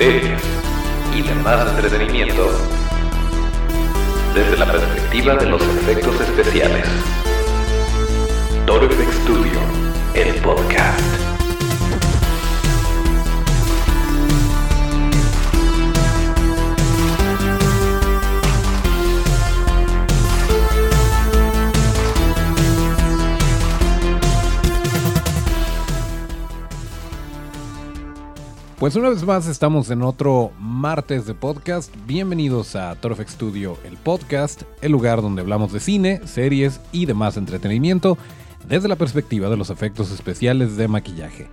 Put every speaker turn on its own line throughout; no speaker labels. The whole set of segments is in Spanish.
y demás entretenimiento desde la perspectiva de los efectos especiales. Toro FX Studio, el podcast.
Pues una vez más estamos en otro martes de podcast. Bienvenidos a Torfex Studio, el podcast, el lugar donde hablamos de cine, series y demás entretenimiento desde la perspectiva de los efectos especiales de maquillaje.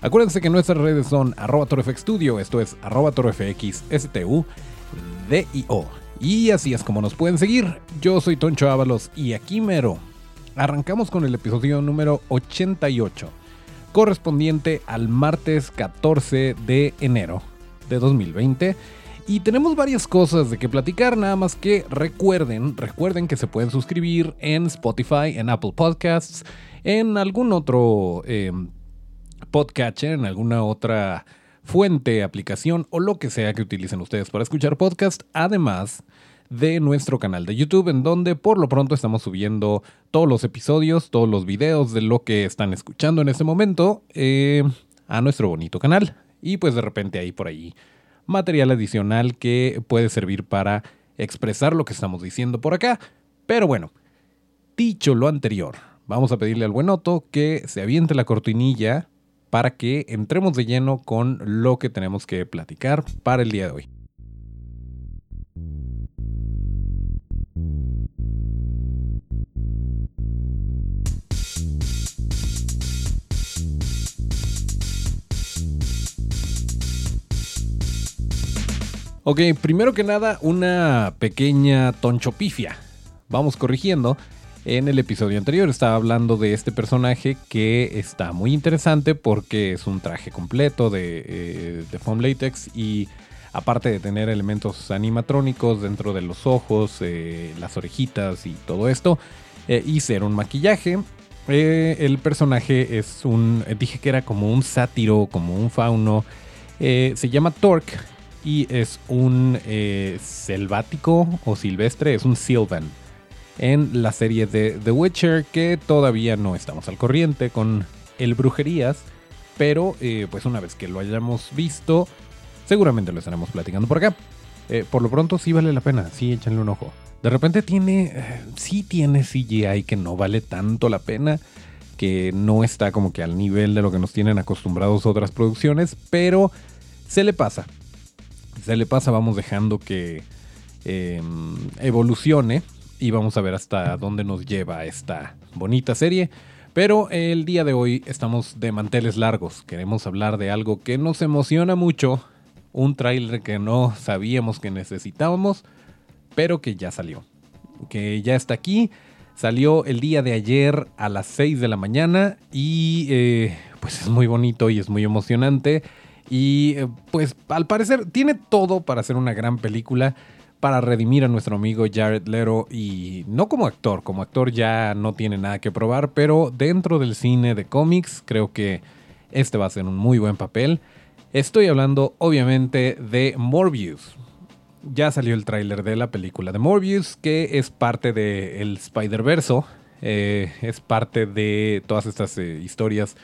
Acuérdense que nuestras redes son arroba Studio, esto es arroba D-I-O. Y así es como nos pueden seguir. Yo soy Toncho Ábalos y aquí mero. Arrancamos con el episodio número 88 correspondiente al martes 14 de enero de 2020. Y tenemos varias cosas de que platicar, nada más que recuerden, recuerden que se pueden suscribir en Spotify, en Apple Podcasts, en algún otro eh, podcatcher, en alguna otra fuente, aplicación o lo que sea que utilicen ustedes para escuchar podcast. Además, de nuestro canal de YouTube, en donde por lo pronto estamos subiendo todos los episodios, todos los videos de lo que están escuchando en este momento eh, a nuestro bonito canal. Y pues de repente hay por ahí material adicional que puede servir para expresar lo que estamos diciendo por acá. Pero bueno, dicho lo anterior, vamos a pedirle al buen Otto que se aviente la cortinilla para que entremos de lleno con lo que tenemos que platicar para el día de hoy. Ok, primero que nada, una pequeña tonchopifia. Vamos corrigiendo. En el episodio anterior estaba hablando de este personaje que está muy interesante porque es un traje completo de, eh, de foam latex y aparte de tener elementos animatrónicos dentro de los ojos, eh, las orejitas y todo esto, eh, y ser un maquillaje. el personaje es un, dije que era como un sátiro, como un fauno. se llama Torque y es un eh, selvático o silvestre, es un Sylvan en la serie de The Witcher que todavía no estamos al corriente con el brujerías, pero eh, pues una vez que lo hayamos visto, seguramente lo estaremos platicando por acá. Eh, por lo pronto sí vale la pena, sí échenle un ojo. De repente tiene, sí tiene CGI que no vale tanto la pena, que no está como que al nivel de lo que nos tienen acostumbrados otras producciones, pero se le pasa se le pasa, vamos dejando que em, evolucione y vamos a ver hasta dónde nos lleva esta bonita serie. Pero el día de hoy estamos de manteles largos. Queremos hablar de algo que nos emociona mucho. Un tráiler que no sabíamos que necesitábamos, pero que ya salió. Que ya está aquí. Salió el día de ayer a las 6 de la mañana y eh, pues es muy bonito y es muy emocionante. Y eh, pues al parecer tiene todo para hacer una gran película, para redimir a nuestro amigo Jared Leto y no como actor, como actor ya no tiene nada que probar, pero dentro del cine de cómics creo que este va a ser un muy buen papel. Estoy hablando obviamente de Morbius. Ya salió el tráiler de la película de Morbius, que es parte del Spider-Verse, eh, es parte de todas estas eh, historias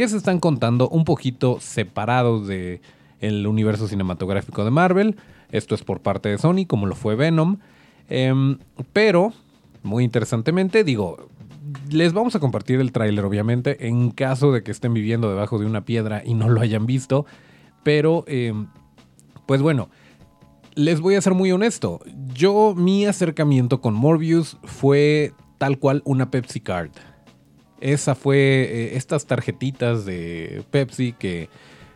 que se están contando un poquito separados de el universo cinematográfico de Marvel. Esto es por parte de Sony, como lo fue Venom. Em, pero, muy interesantemente, digo, les vamos a compartir el tráiler, obviamente, en caso de que estén viviendo debajo de una piedra y no lo hayan visto. Pero, em, pues bueno, les voy a ser muy honesto. Yo, mi acercamiento con Morbius fue tal cual una Pepsi Card. Esa fue eh, estas tarjetitas de Pepsi que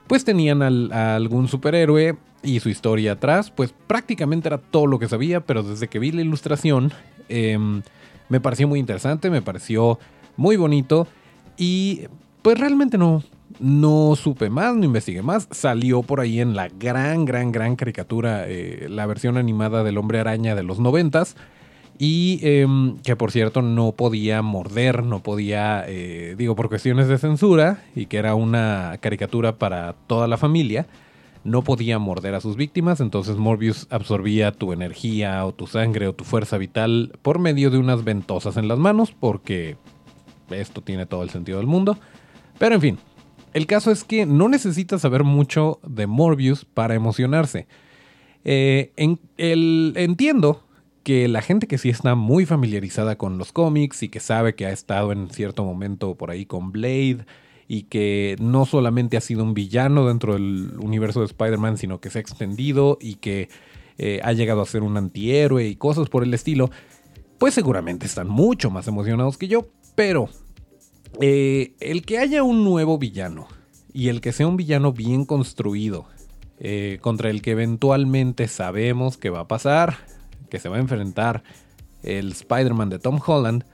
pues tenían a algún superhéroe y su historia atrás, pues prácticamente era todo lo que sabía, pero desde que vi la ilustración em, me pareció muy interesante, me pareció muy bonito y pues realmente no, no supe más, no investigué más. Salió por ahí en la gran, gran, gran caricatura, eh, la versión animada del hombre araña de los noventas. Y em, que por cierto no podía morder, no podía, eh, digo, por cuestiones de censura y que era una caricatura para toda la familia, no podía morder a sus víctimas, entonces Morbius absorbía tu energía o tu sangre o tu fuerza vital por medio de unas ventosas en las manos, porque esto tiene todo el sentido del mundo. Pero en fin, el caso es que no necesitas saber mucho de Morbius para emocionarse. Eh, entiendo que la gente que sí está muy familiarizada con los cómics y que sabe que ha estado en cierto momento por ahí con Blade y que no solamente ha sido un villano dentro del universo de Spider-Man, sino que se ha extendido y que eh, ha llegado a ser un antihéroe y cosas por el estilo, pues seguramente están mucho más emocionados que yo. Pero eh, el que haya un nuevo villano y el que sea un villano bien construido, eh, contra el que eventualmente sabemos que va a pasar, que se va a enfrentar el Spider-Man de Tom Holland,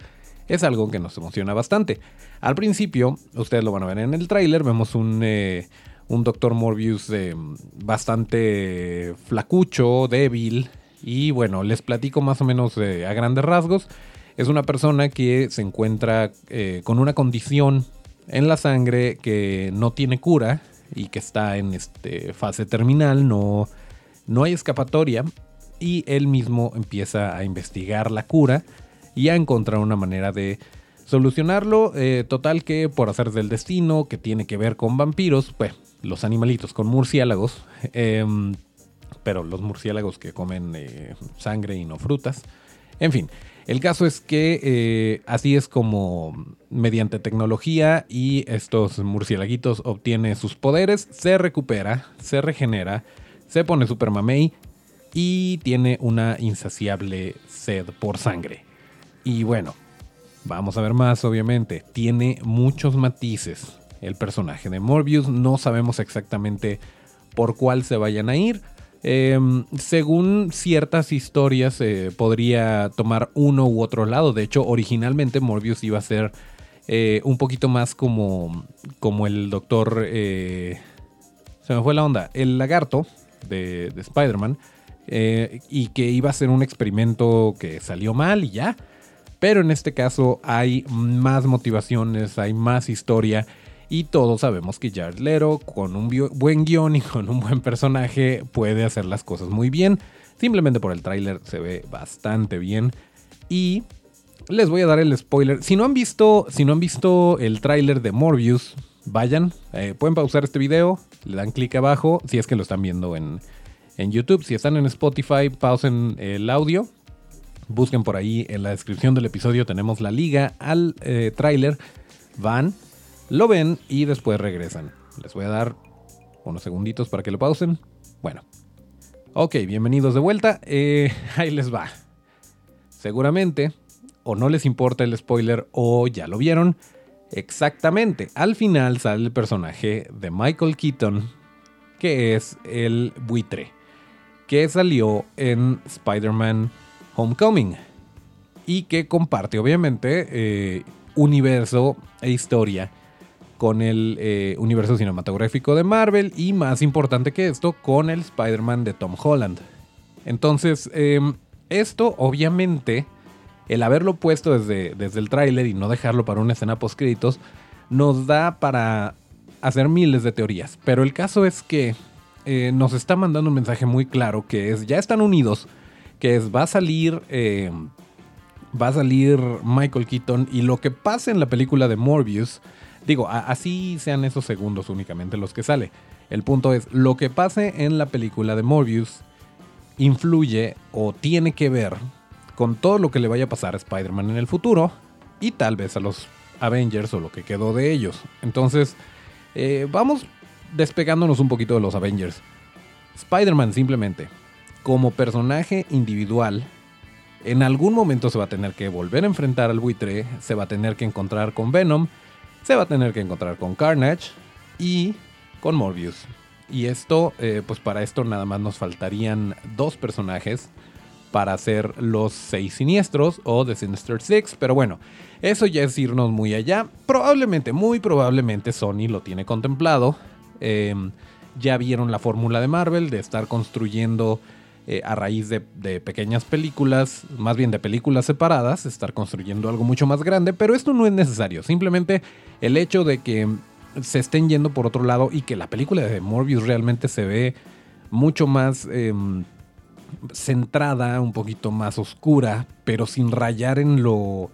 es algo que nos emociona bastante. Al principio, ustedes lo van a ver en el tráiler, vemos un, eh, un Dr. Morbius eh, bastante flacucho, débil, y bueno, les platico más o menos eh, a grandes rasgos. Es una persona que se encuentra con una condición en la sangre que no tiene cura y que está en este, fase terminal, no, no hay escapatoria y él mismo empieza a investigar la cura y a encontrar una manera de solucionarlo. Eh, total que por hacer del destino, que tiene que ver con vampiros, pues los animalitos con murciélagos, em, pero los murciélagos que comen eh, sangre y no frutas. En fin, el caso es que eh, así es como mediante tecnología y estos murciélaguitos obtiene sus poderes, se recupera, se regenera, se pone super mamey y tiene una insaciable sed por sangre. Y bueno, vamos a ver más obviamente. Tiene muchos matices el personaje de Morbius. No sabemos exactamente por cuál se vayan a ir. Em, según ciertas historias eh, podría tomar uno u otro lado. De hecho, originalmente Morbius iba a ser eh, un poquito más como, como el doctor... Eh, se me fue la onda. El lagarto de, de Spider-Man. Y que iba a ser un experimento que salió mal y ya. Pero en este caso hay más motivaciones, hay más historia. Y todos sabemos que Jared Leto, con un buen guion y con un buen personaje, puede hacer las cosas muy bien. Simplemente por el tráiler se ve bastante bien. Y les voy a dar el spoiler. Si no han visto, si no han visto el tráiler de Morbius, vayan. Eh, pueden pausar este video, le dan clic abajo si es que lo están viendo en, en YouTube. Si están en Spotify, pausen el audio Busquen por ahí en la descripción del episodio, tenemos la liga al eh, tráiler. Van, lo ven y después regresan. Les voy a dar unos segunditos para que lo pausen. Bueno. Ok, bienvenidos de vuelta. Eh, ahí les va. Seguramente, o no les importa el spoiler, o ya lo vieron. Exactamente, al final sale el personaje de Michael Keaton, que es el buitre, que salió en Spider-Man Homecoming. Y que comparte, obviamente, eh, universo e historia con el eh, universo cinematográfico de Marvel y más importante que esto, con el Spider-Man de Tom Holland. Entonces, em, esto obviamente, el haberlo puesto desde, desde el tráiler y no dejarlo para una escena post créditos, nos da para hacer miles de teorías. Pero el caso es que eh, nos está mandando un mensaje muy claro que es, ya están unidos, que es va a salir eh, va a salir Michael Keaton y lo que pasa en la película de Morbius, digo, así sean esos segundos únicamente los que sale. El punto es, lo que pase en la película de Morbius influye o tiene que ver con todo lo que le vaya a pasar a Spider-Man en el futuro y tal vez a los Avengers o lo que quedó de ellos. Entonces, eh, vamos despegándonos un poquito de los Avengers. Spider-Man simplemente como personaje individual, en algún momento se va a tener que volver a enfrentar al buitre, se va a tener que encontrar con Venom, se va a tener que encontrar con Carnage y con Morbius. Y esto, eh, pues para esto nada más nos faltarían dos personajes para hacer los seis siniestros o The Sinister Six. Pero bueno, eso ya es irnos muy allá. Probablemente, muy probablemente Sony lo tiene contemplado. Em, ya vieron la fórmula de Marvel de estar construyendo eh, a raíz de, pequeñas películas, más bien de películas separadas, estar construyendo algo mucho más grande, pero esto no es necesario. Simplemente el hecho de que se estén yendo por otro lado y que la película de Morbius realmente se ve mucho más em, centrada, un poquito más oscura, pero sin rayar en lo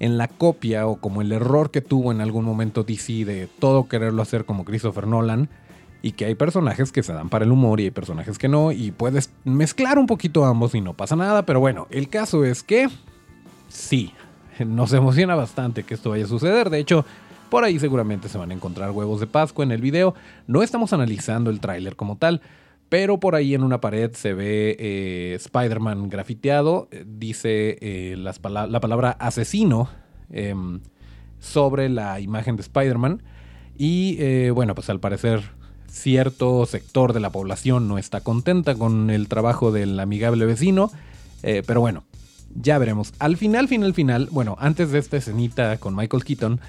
en la copia o como el error que tuvo en algún momento DC de todo quererlo hacer como Christopher Nolan y que hay personajes que se dan para el humor y hay personajes que no y puedes mezclar un poquito ambos y no pasa nada, pero bueno, el caso es que sí, nos emociona bastante que esto vaya a suceder, de hecho por ahí seguramente se van a encontrar huevos de Pascua en el video, no estamos analizando el tráiler como tal, pero por ahí en una pared se ve eh, Spider-Man grafiteado, eh, dice eh, la palabra asesino em, sobre la imagen de Spider-Man. Y bueno, pues al parecer cierto sector de la población no está contenta con el trabajo del amigable vecino. pero bueno, ya veremos. Al final, final, final, bueno, antes de esta escenita con Michael Keaton,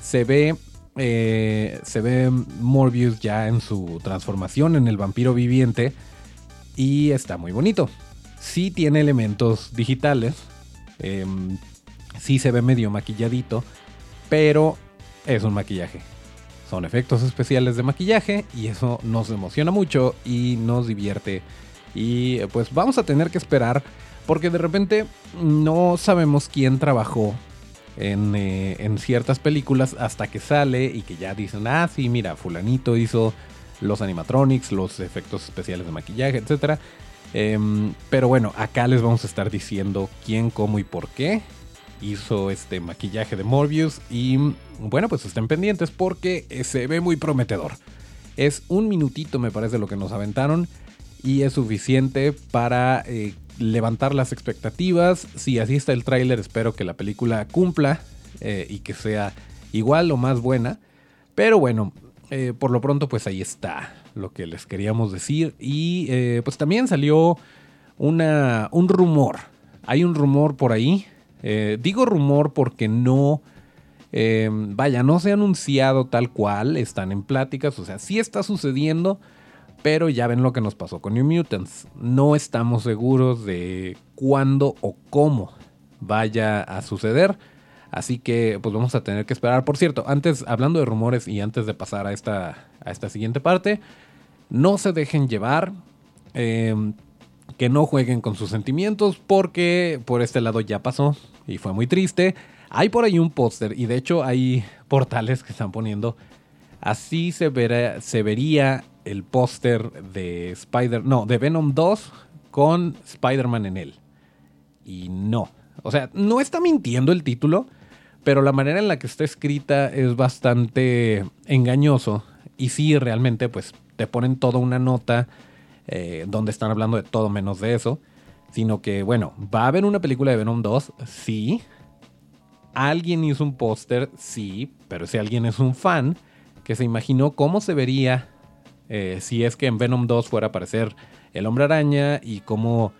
se ve eh, se ve Morbius ya en su transformación en el vampiro viviente y está muy bonito. Sí tiene elementos digitales, eh, sí se ve medio maquilladito, pero es un maquillaje. Son efectos especiales de maquillaje y eso nos emociona mucho y nos divierte. Y pues vamos a tener que esperar porque de repente no sabemos quién trabajó eh, en, ciertas películas hasta que sale y que ya dicen, ah, sí, mira, fulanito hizo los animatronics, los efectos especiales de maquillaje, etc. Em, pero bueno, acá les vamos a estar diciendo quién, cómo y por qué hizo este maquillaje de Morbius. Y bueno, pues estén pendientes porque se ve muy prometedor. Es un minutito, me parece, lo que nos aventaron. Y es suficiente para eh, levantar las expectativas. Si así está el tráiler, espero que la película cumpla eh, y que sea igual o más buena. Pero bueno, eh, por lo pronto pues ahí está lo que les queríamos decir. Y eh, pues también salió una, un rumor. Hay un rumor por ahí. digo rumor porque no... vaya, no se ha anunciado tal cual, están en pláticas, o sea, sí está sucediendo, pero ya ven lo que nos pasó con New Mutants. No estamos seguros de cuándo o cómo vaya a suceder. Así que pues vamos a tener que esperar. Por cierto, antes, hablando de rumores y antes de pasar a esta, a esta siguiente parte, no se dejen llevar. Em, que no jueguen con sus sentimientos porque por este lado ya pasó y fue muy triste. Hay por ahí un póster y de hecho hay portales que están poniendo. Así se, verá, se vería el póster de Spider, no, de Venom 2 con Spider-Man en él. Y no, o sea, no está mintiendo el título, pero la manera en la que está escrita es bastante engañoso. Y sí, realmente, pues te ponen toda una nota eh, donde están hablando de todo menos de eso. Sino que, bueno, va a haber una película de Venom 2, sí. Alguien hizo un póster, sí, pero si alguien es un fan que se imaginó cómo se vería eh, si es que en Venom 2 fuera a aparecer el hombre araña y cómo,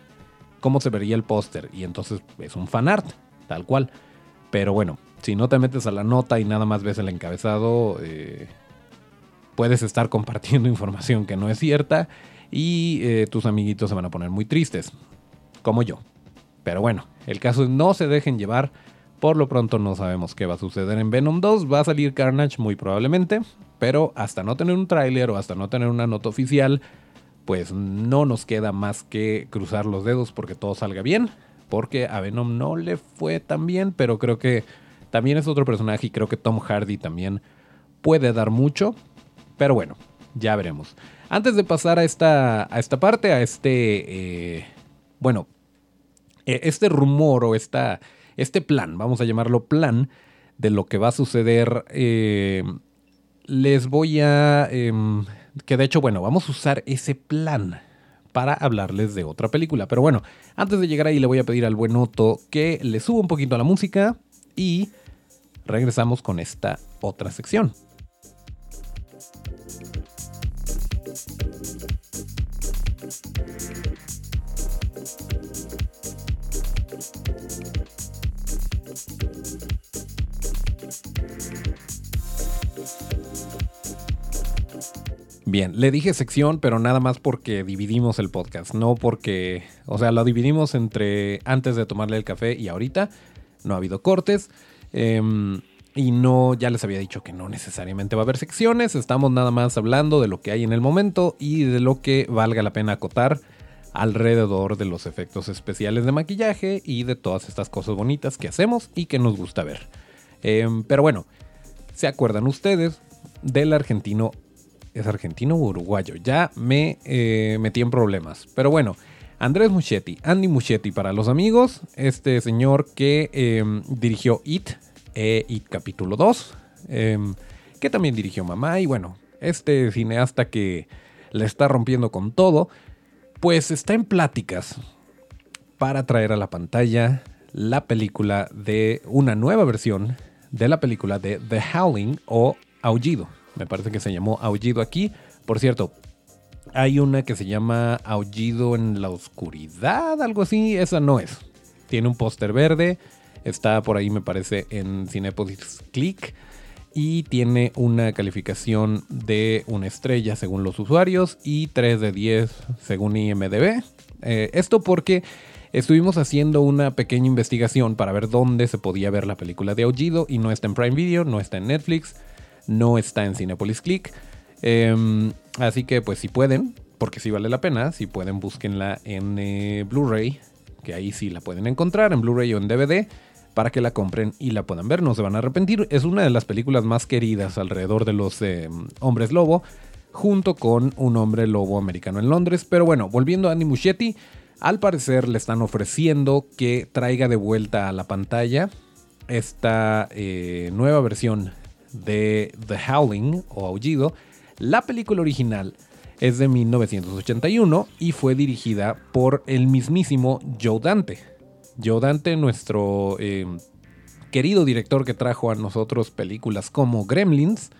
cómo se vería el póster. Y entonces es un fan art, tal cual. Pero bueno, si no te metes a la nota y nada más ves el encabezado, eh, puedes estar compartiendo información que no es cierta y eh, tus amiguitos se van a poner muy tristes, como yo. Pero bueno, el caso es no se dejen llevar. Por lo pronto no sabemos qué va a suceder en Venom 2. Va a salir Carnage muy probablemente pero hasta no tener un tráiler o hasta no tener una nota oficial, pues no nos queda más que cruzar los dedos porque todo salga bien, porque a Venom no le fue tan bien, pero creo que también es otro personaje y creo que Tom Hardy también puede dar mucho, pero bueno, ya veremos. Antes de pasar a esta, a esta parte, a este, eh, bueno, e, este rumor o esta, este plan, vamos a llamarlo plan, de lo que va a suceder eh, les voy a... Em, que de hecho, bueno, vamos a usar ese plan para hablarles de otra película. Pero bueno, antes de llegar ahí le voy a pedir al buen Otto que le suba un poquito a la música y regresamos con esta otra sección. Bien, le dije sección, pero nada más porque dividimos el podcast, no porque, o sea, lo dividimos entre antes de tomarle el café y ahorita, no ha habido cortes. Em, Y no, ya les había dicho que no necesariamente va a haber secciones, estamos nada más hablando de lo que hay en el momento y de lo que valga la pena acotar alrededor de los efectos especiales de maquillaje y de todas estas cosas bonitas que hacemos y que nos gusta ver. Em, pero bueno, ¿se acuerdan ustedes del argentino? ¿Es argentino o uruguayo? Ya me eh, metí en problemas. Pero bueno, Andrés Muschietti, Andy Muschietti para los amigos, este señor que em, dirigió It, e It capítulo 2, em, que también dirigió Mamá y bueno, este cineasta que le está rompiendo con todo, pues está en pláticas para traer a la pantalla la película de una nueva versión de la película de The Howling o Aullido. Me parece que se llamó Aullido aquí. Por cierto, hay una que se llama Aullido en la Oscuridad, algo así. Esa no es. Tiene un póster verde. Está por ahí, me parece, en Cinepolis Click. Y tiene una calificación de una estrella según los usuarios y 3 de 10 según IMDB. Eh, esto porque estuvimos haciendo una pequeña investigación para ver dónde se podía ver la película de Aullido y no está en Prime Video, no está en Netflix, no está en Cinepolis Click. Em, así que pues si pueden, porque si vale la pena, si pueden búsquenla en eh, Blu-ray, que ahí sí la pueden encontrar en Blu-ray o en DVD para que la compren y la puedan ver, no se van a arrepentir. Es una de las películas más queridas alrededor de los em, hombres lobo, junto con un hombre lobo americano en Londres. Pero bueno, volviendo a Andy Muschietti, al parecer le están ofreciendo que traiga de vuelta a la pantalla esta eh, nueva versión de The Howling o Aullido. La película original es de 1981 y fue dirigida por el mismísimo Joe Dante. Joe Dante, nuestro eh, querido director que trajo a nosotros películas como Gremlins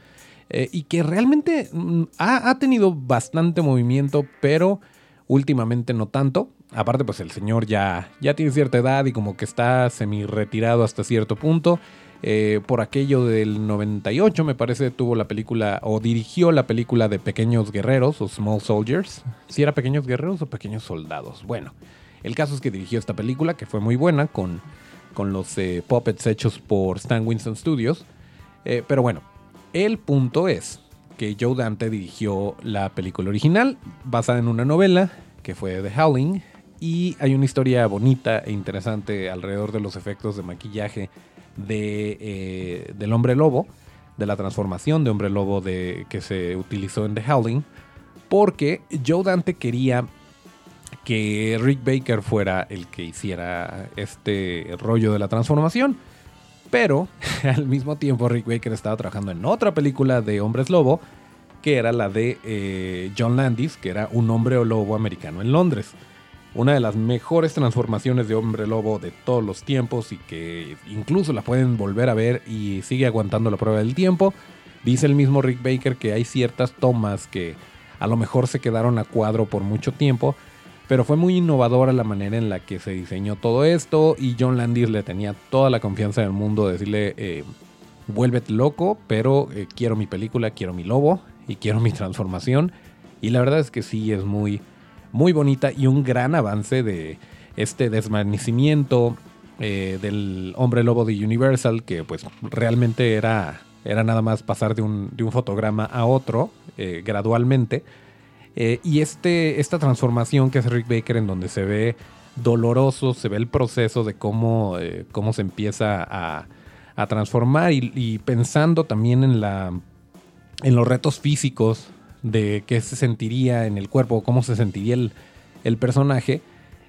eh, y que realmente mm, ha, ha tenido bastante movimiento, pero últimamente no tanto. Aparte, pues el señor ya, ya tiene cierta edad y como que está semi retirado hasta cierto punto. Eh, por aquello del 98, me parece, tuvo la película o dirigió la película de Pequeños Guerreros o Small Soldiers. Si era Pequeños Guerreros o Pequeños Soldados. Bueno, el caso es que dirigió esta película que fue muy buena con, con los eh, puppets hechos por Stan Winston Studios. Eh, pero bueno, el punto es que Joe Dante dirigió la película original basada en una novela que fue The Howling y hay una historia bonita e interesante alrededor de los efectos de maquillaje de, eh, del hombre lobo, de la transformación de hombre lobo de, que se utilizó en The Howling, porque Joe Dante quería que Rick Baker fuera el que hiciera este rollo de la transformación. Pero al mismo tiempo Rick Baker estaba trabajando en otra película de hombres lobo, que era la de eh, John Landis, que era un hombre lobo americano en Londres una de las mejores transformaciones de hombre lobo de todos los tiempos y que incluso la pueden volver a ver y sigue aguantando la prueba del tiempo. Dice el mismo Rick Baker que hay ciertas tomas que a lo mejor se quedaron a cuadro por mucho tiempo, pero fue muy innovadora la manera en la que se diseñó todo esto y John Landis le tenía toda la confianza del mundo de decirle, eh, vuélvete loco, pero eh, quiero mi película, quiero mi lobo y quiero mi transformación. Y la verdad es que sí, es muy muy bonita y un gran avance de este desvanecimiento eh, del hombre lobo de Universal, que pues realmente era, era nada más pasar de un, de un fotograma a otro eh, gradualmente. Eh, y este, esta transformación que hace Rick Baker en donde se ve doloroso, se ve el proceso de cómo, cómo se empieza a, a transformar y, y, pensando también en, la, en los retos físicos de qué se sentiría en el cuerpo, cómo se sentiría el, personaje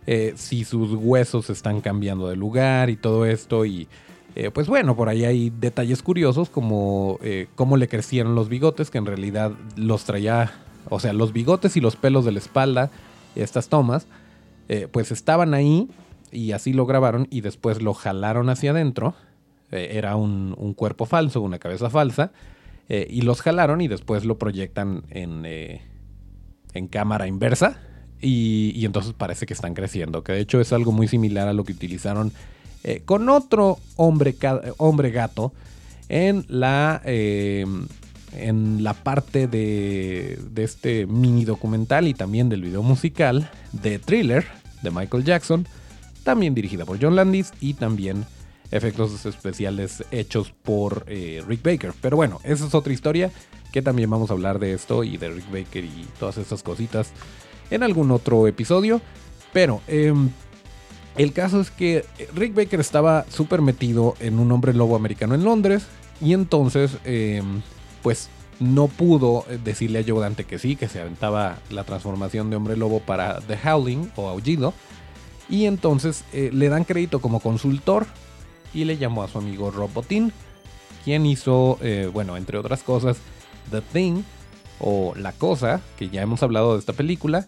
eh, si sus huesos están cambiando de lugar y todo esto. Y eh, pues bueno, por ahí hay detalles curiosos como eh, cómo le crecieron los bigotes, que en realidad los traía, o sea, los bigotes y los pelos de la espalda, estas tomas, pues estaban ahí y así lo grabaron y después lo jalaron hacia adentro. era un, un cuerpo falso, una cabeza falsa eh, y los jalaron y después lo proyectan en, eh, en cámara inversa. Y, entonces parece que están creciendo. Que de hecho es algo muy similar a lo que utilizaron eh, con otro hombre, hombre gato en la, en la parte de, de este mini documental y también del video musical de Thriller de Michael Jackson. También dirigida por John Landis y también efectos especiales hechos por eh, Rick Baker. Pero bueno, esa es otra historia que también vamos a hablar de esto y de Rick Baker y todas estas cositas en algún otro episodio. Pero em, el caso es que Rick Baker estaba súper metido en un hombre lobo americano en Londres y entonces em, pues no pudo decirle a Joe que sí, que se aventaba la transformación de hombre lobo para The Howling o Aullido. Y entonces eh, le dan crédito como consultor y le llamó a su amigo Rob Bottin, quien hizo, eh, bueno, entre otras cosas, The Thing o La Cosa, que ya hemos hablado de esta película.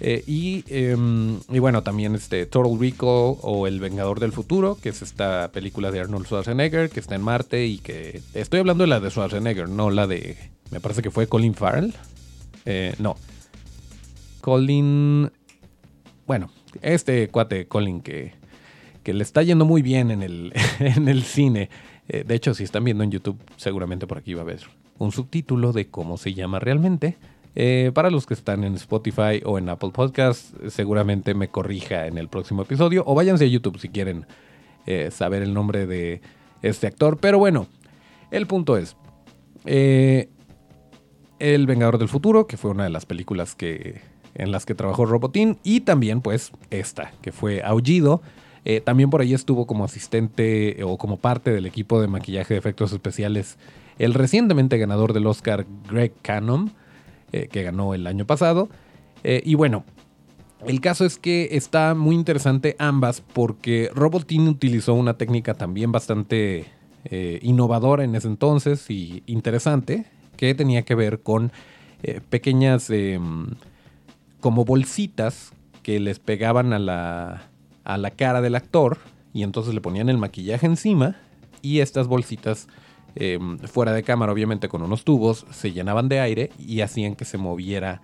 Eh, em, y, bueno, también este Total Recall o El Vengador del Futuro, que es esta película de Arnold Schwarzenegger que está en Marte y que... Estoy hablando de la de Schwarzenegger, no la de... Me parece que fue Colin Farrell. Eh, no. Colin... Bueno, este cuate Colin que, que le está yendo muy bien en el, en el cine. Eh, de hecho, si están viendo en YouTube, seguramente por aquí va a haber un subtítulo de cómo se llama realmente. Eh, para los que están en Spotify o en Apple Podcast, seguramente me corrija en el próximo episodio. O váyanse a YouTube si quieren eh, saber el nombre de este actor. Pero bueno, el punto es. El Vengador del Futuro, que fue una de las películas que en las que trabajó Robotín, y también pues esta, que fue Aullido. Eh, también por ahí estuvo como asistente o como parte del equipo de maquillaje de efectos especiales el recientemente ganador del Oscar Greg Cannon, eh, que ganó el año pasado. Eh, y bueno, el caso es que está muy interesante ambas porque Robotín utilizó una técnica también bastante innovadora en ese entonces y interesante, que tenía que ver con pequeñas em, como bolsitas que les pegaban a la, a la cara del actor y entonces le ponían el maquillaje encima y estas bolsitas em, fuera de cámara obviamente con unos tubos se llenaban de aire y hacían que se moviera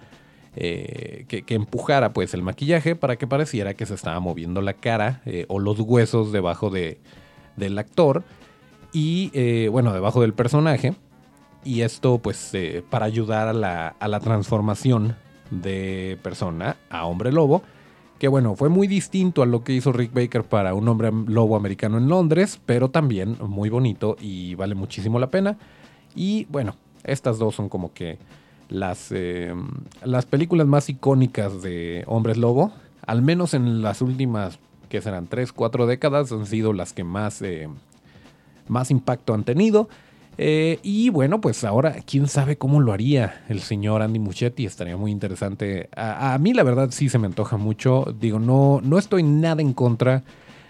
eh, que, empujara pues el maquillaje para que pareciera que se estaba moviendo la cara eh, o los huesos debajo de, del actor y eh, bueno debajo del personaje y esto pues para ayudar a la, a la transformación de persona a hombre lobo. Que bueno, fue muy distinto a lo que hizo Rick Baker para un hombre lobo americano en Londres, pero también muy bonito y vale muchísimo la pena. Y bueno, estas dos son como que las, eh, las películas más icónicas de hombres lobo, al menos en las últimas, que serán 3, 4 décadas, han sido las que más, eh, más impacto han tenido. Eh, y bueno, pues ahora, quién sabe cómo lo haría el señor Andy Muchetti. Estaría muy interesante. A, mí, la verdad, sí se me antoja mucho. Digo, no, no estoy nada en contra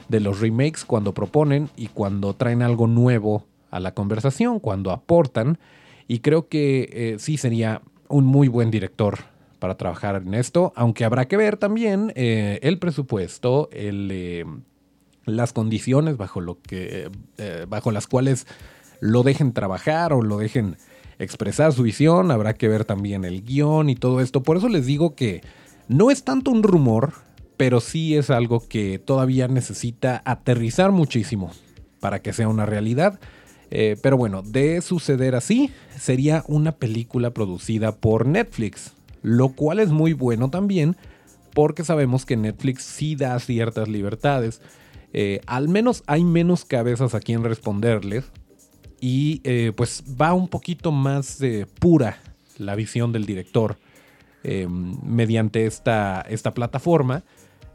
de los remakes cuando proponen y cuando traen algo nuevo a la conversación, cuando aportan. Y creo que eh, sí sería un muy buen director para trabajar en esto, aunque habrá que ver también eh, el presupuesto, el, las condiciones bajo, lo que, bajo las cuales lo dejen trabajar o lo dejen expresar su visión, habrá que ver también el guion y todo esto. Por eso les digo que no es tanto un rumor, pero sí es algo que todavía necesita aterrizar muchísimo para que sea una realidad. Eh, pero bueno, de suceder así, sería una película producida por Netflix, lo cual es muy bueno también porque sabemos que Netflix sí da ciertas libertades. Eh, al menos hay menos cabezas a quien responderles y eh, pues va un poquito más pura la visión del director eh, mediante esta, esta plataforma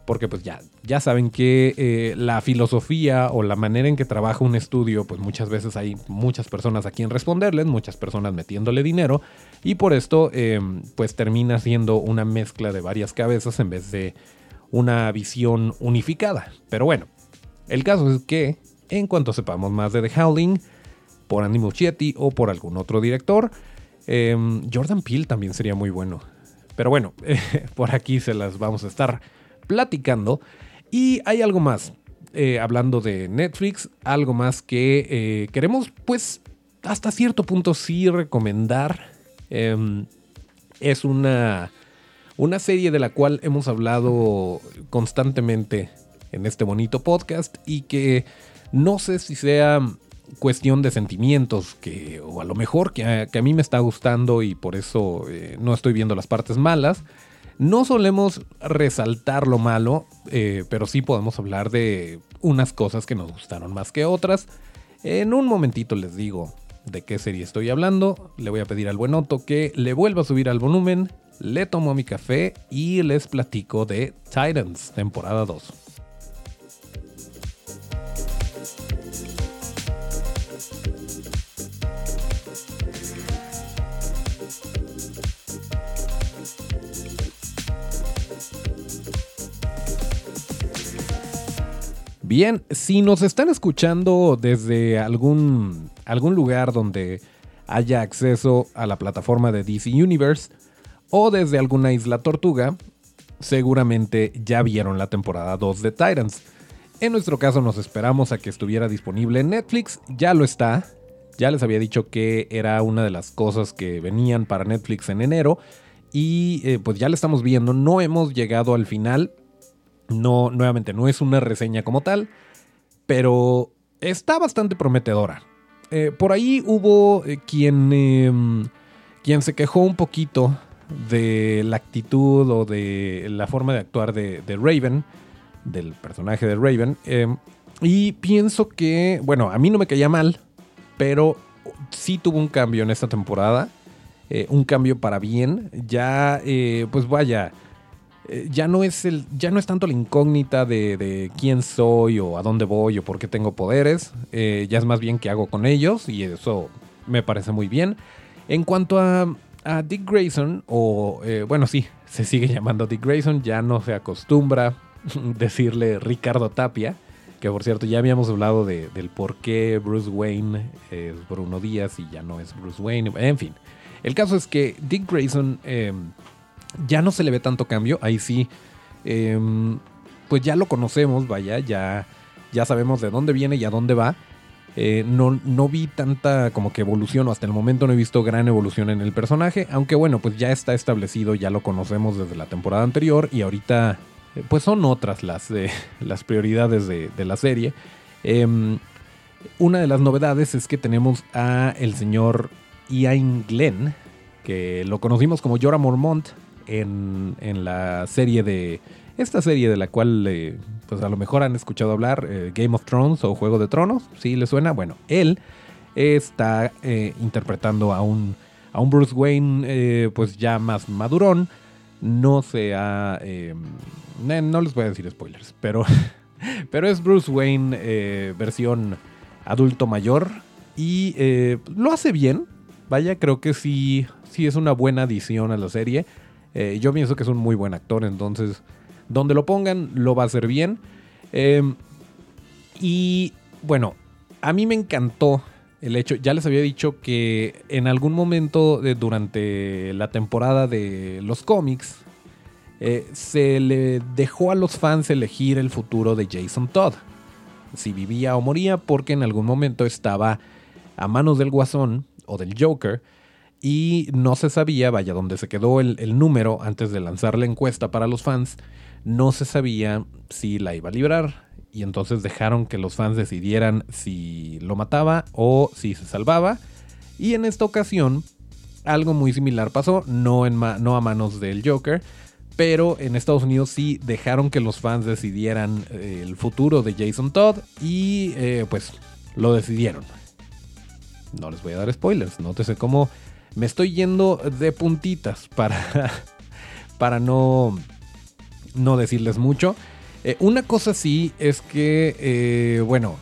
porque pues ya, ya saben que eh, la filosofía o la manera en que trabaja un estudio, pues muchas veces hay muchas personas a quien responderles, muchas personas metiéndole dinero, y por esto pues termina siendo una mezcla de varias cabezas en vez de una visión unificada. Pero bueno, el caso es que en cuanto sepamos más de The Howling, por Andy Muschietti o por algún otro director. Em, Jordan Peele también sería muy bueno. Pero bueno, por aquí se las vamos a estar platicando. Y hay algo más, eh, hablando de Netflix, algo más que eh, queremos pues hasta cierto punto sí recomendar. Em, es una, una serie de la cual hemos hablado constantemente en este bonito podcast y que no sé si sea cuestión de sentimientos que, o a lo mejor que a, mí me está gustando y por eso eh, no estoy viendo las partes malas. No solemos resaltar lo malo, eh, pero sí podemos hablar de unas cosas que nos gustaron más que otras. En un momentito les digo de qué serie estoy hablando. Le voy a pedir al buen Otto que le vuelva a subir al volumen, le tomo mi café y les platico de Titans, temporada 2. Bien, si nos están escuchando desde algún, algún lugar donde haya acceso a la plataforma de DC Universe o desde alguna isla tortuga, seguramente ya vieron la temporada 2 de Titans. En nuestro caso nos esperamos a que estuviera disponible en Netflix, ya lo está. Ya les había dicho que era una de las cosas que venían para Netflix en enero y eh, pues ya la estamos viendo, no hemos llegado al final, no, nuevamente, no es una reseña como tal, pero está bastante prometedora. Eh, por ahí hubo eh, quien, em, quien se quejó un poquito de la actitud o de la forma de actuar de, Raven, del personaje de Raven. Em, y pienso que, bueno, a mí no me caía mal, pero sí tuvo un cambio en esta temporada. Eh, un cambio para bien. Ya, pues vaya, eh, ya no es el, ya no es tanto la incógnita de, quién soy o a dónde voy o por qué tengo poderes. Eh, ya es más bien qué hago con ellos y eso me parece muy bien. En cuanto a, Dick Grayson, o eh, bueno, sí, se sigue llamando Dick Grayson, ya no se acostumbra decirle Ricardo Tapia, que por cierto ya habíamos hablado del por qué Bruce Wayne es Bruno Díaz y ya no es Bruce Wayne, en fin. El caso es que Dick Grayson ya no se le ve tanto cambio, ahí sí, em, pues ya lo conocemos, vaya, ya, ya sabemos de dónde viene y a dónde va. Eh, no, no vi tanta como que evolución, o hasta el momento no he visto gran evolución en el personaje, aunque bueno, pues ya está establecido, ya lo conocemos desde la temporada anterior y ahorita eh, pues son otras las, las prioridades de, la serie. Em, una de las novedades es que tenemos a el señor Ian Glenn, que lo conocimos como Jorah Mormont en, la serie de. Esta serie de la cual, eh, pues a lo mejor han escuchado hablar, eh, Game of Thrones o Juego de Tronos, ¿sí le suena? Bueno, él está eh, interpretando a un, a un Bruce Wayne, pues ya más madurón. No se ha. no les voy a decir spoilers, pero, pero es Bruce Wayne versión adulto mayor y lo hace bien. Vaya, creo que sí, sí es una buena adición a la serie. Eh, yo pienso que es un muy buen actor, entonces donde lo pongan lo va a hacer bien. Em, y bueno, a mí me encantó el hecho, ya les había dicho que en algún momento durante la temporada de los cómics eh, se le dejó a los fans elegir el futuro de Jason Todd. Si vivía o moría porque en algún momento estaba a manos del guasón o del Joker y no se sabía, vaya, donde se quedó el, número antes de lanzar la encuesta para los fans, no se sabía si la iba a librar. Y entonces dejaron que los fans decidieran si lo mataba o si se salvaba. Y en esta ocasión, algo muy similar pasó, no, en no a manos del Joker, pero en Estados Unidos sí dejaron que los fans decidieran eh, el futuro de Jason Todd y eh, pues lo decidieron. No les voy a dar spoilers, nótese cómo me estoy yendo de puntitas para, para no, no decirles mucho. Eh, una cosa sí es que, eh, bueno,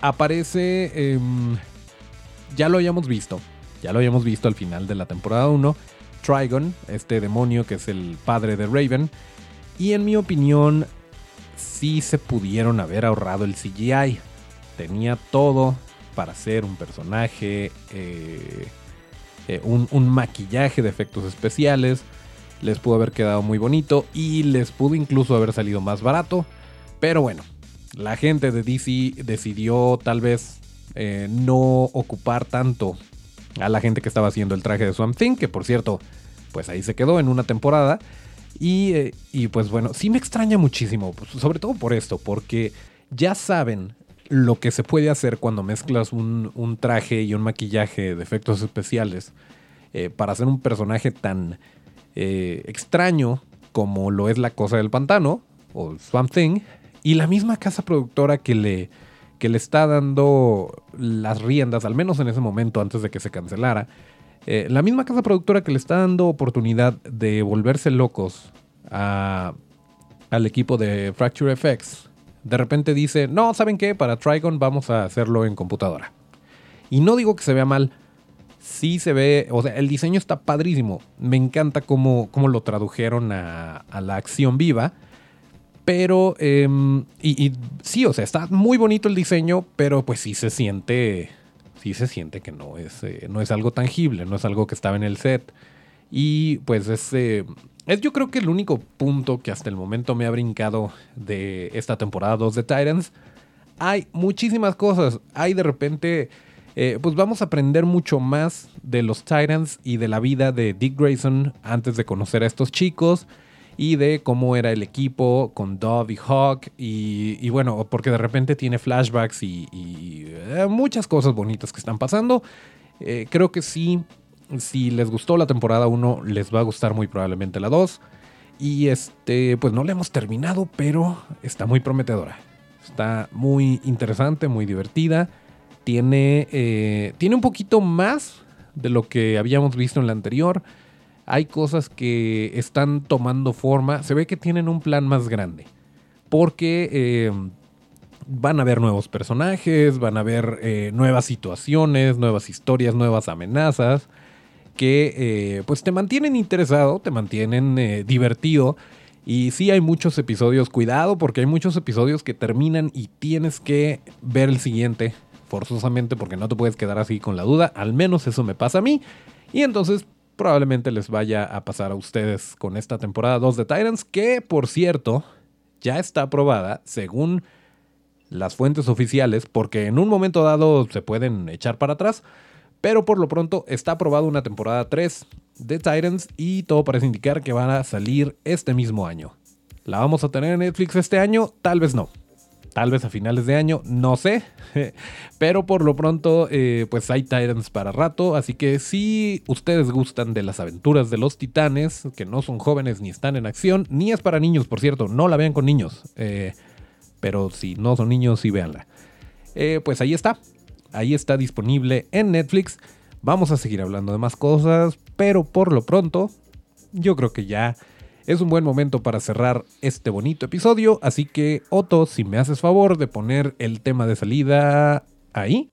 aparece, em, ya lo habíamos visto, ya lo habíamos visto al final de la temporada 1, Trigon, este demonio que es el padre de Raven, y en mi opinión sí se pudieron haber ahorrado el CGI. Tenía todo para ser un personaje eh, eh, un, maquillaje de efectos especiales. Les pudo haber quedado muy bonito y les pudo incluso haber salido más barato. Pero bueno, la gente de DC decidió tal vez eh, no ocupar tanto a la gente que estaba haciendo el traje de Swamp Thing, que por cierto, pues ahí se quedó en una temporada. Y, eh, pues bueno, sí me extraña muchísimo, pues, sobre todo por esto, porque ya saben lo que se puede hacer cuando mezclas un, traje y un maquillaje de efectos especiales eh, para hacer un personaje tan eh, extraño como lo es la cosa del pantano o Swamp Thing. y la misma casa productora que le, que le está dando las riendas, al menos en ese momento antes de que se cancelara, eh, la misma casa productora que le está dando oportunidad de volverse locos al equipo de Fracture FX, de repente dice, no, ¿saben qué? Para Trigon vamos a hacerlo en computadora. Y no digo que se vea mal, sí se ve, o sea, el diseño está padrísimo. Me encanta cómo, cómo lo tradujeron a, la acción viva. Pero, em, y, sí, o sea, está muy bonito el diseño, pero pues sí se siente, sí se siente que no es, eh, no es algo tangible, no es algo que estaba en el set. Y pues es, eh, es yo creo que el único punto que hasta el momento me ha brincado de esta temporada 2 de Titans. Hay muchísimas cosas. Hay de repente eh, pues vamos a aprender mucho más de los Titans y de la vida de Dick Grayson antes de conocer a estos chicos y de cómo era el equipo con Dove y Hawk y, bueno, porque de repente tiene flashbacks y, eh, muchas cosas bonitas que están pasando. Eh, creo que sí, si les gustó la temporada 1, les va a gustar muy probablemente la 2. Y este, pues no la hemos terminado, pero está muy prometedora. Está muy interesante, muy divertida tiene, eh, tiene un poquito más de lo que habíamos visto en la anterior. Hay cosas que están tomando forma. Se ve que tienen un plan más grande. Porque eh, van a haber nuevos personajes, van a haber eh, nuevas situaciones, nuevas historias, nuevas amenazas. Que pues te mantienen interesado, te mantienen divertido. Y sí hay muchos episodios, cuidado, porque hay muchos episodios que terminan y tienes que ver el siguiente forzosamente porque no te puedes quedar así con la duda, al menos eso me pasa a mí. Y entonces probablemente les vaya a pasar a ustedes con esta temporada 2 de Titans, que por cierto ya está aprobada según las fuentes oficiales, porque en un momento dado se pueden echar para atrás, pero por lo pronto está aprobada una temporada 3 de Titans y todo parece indicar que van a salir este mismo año. ¿La vamos a tener en Netflix este año? Tal vez no tal vez a finales de año, no sé. Pero por lo pronto, eh, pues hay Titans para rato. Así que si ustedes gustan de las aventuras de los titanes, que no son jóvenes ni están en acción, ni es para niños, por cierto, no la vean con niños. Eh, pero si no son niños, sí véanla. Eh, pues ahí está. Ahí está disponible en Netflix. Vamos a seguir hablando de más cosas, pero por lo pronto, yo creo que ya es un buen momento para cerrar este bonito episodio, así que Otto, si me haces favor de poner el tema de salida ahí.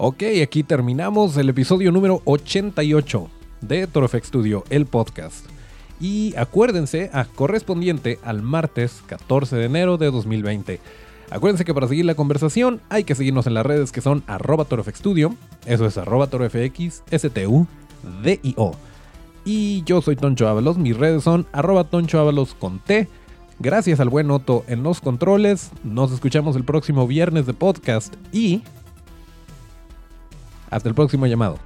Ok, aquí terminamos el episodio número 88 de Torofex Studio, el podcast. Y acuérdense, a correspondiente al martes 14 de enero de 2020. Acuérdense que para seguir la conversación hay que seguirnos en las redes que son arroba torofxstudio, eso es arroba torofx, S-T-U-D-I-O. Y yo soy Toncho Ábalos, mis redes son arroba Toncho con T. Gracias al buen Otto en los controles, nos escuchamos el próximo viernes de podcast y... Hasta el próximo llamado.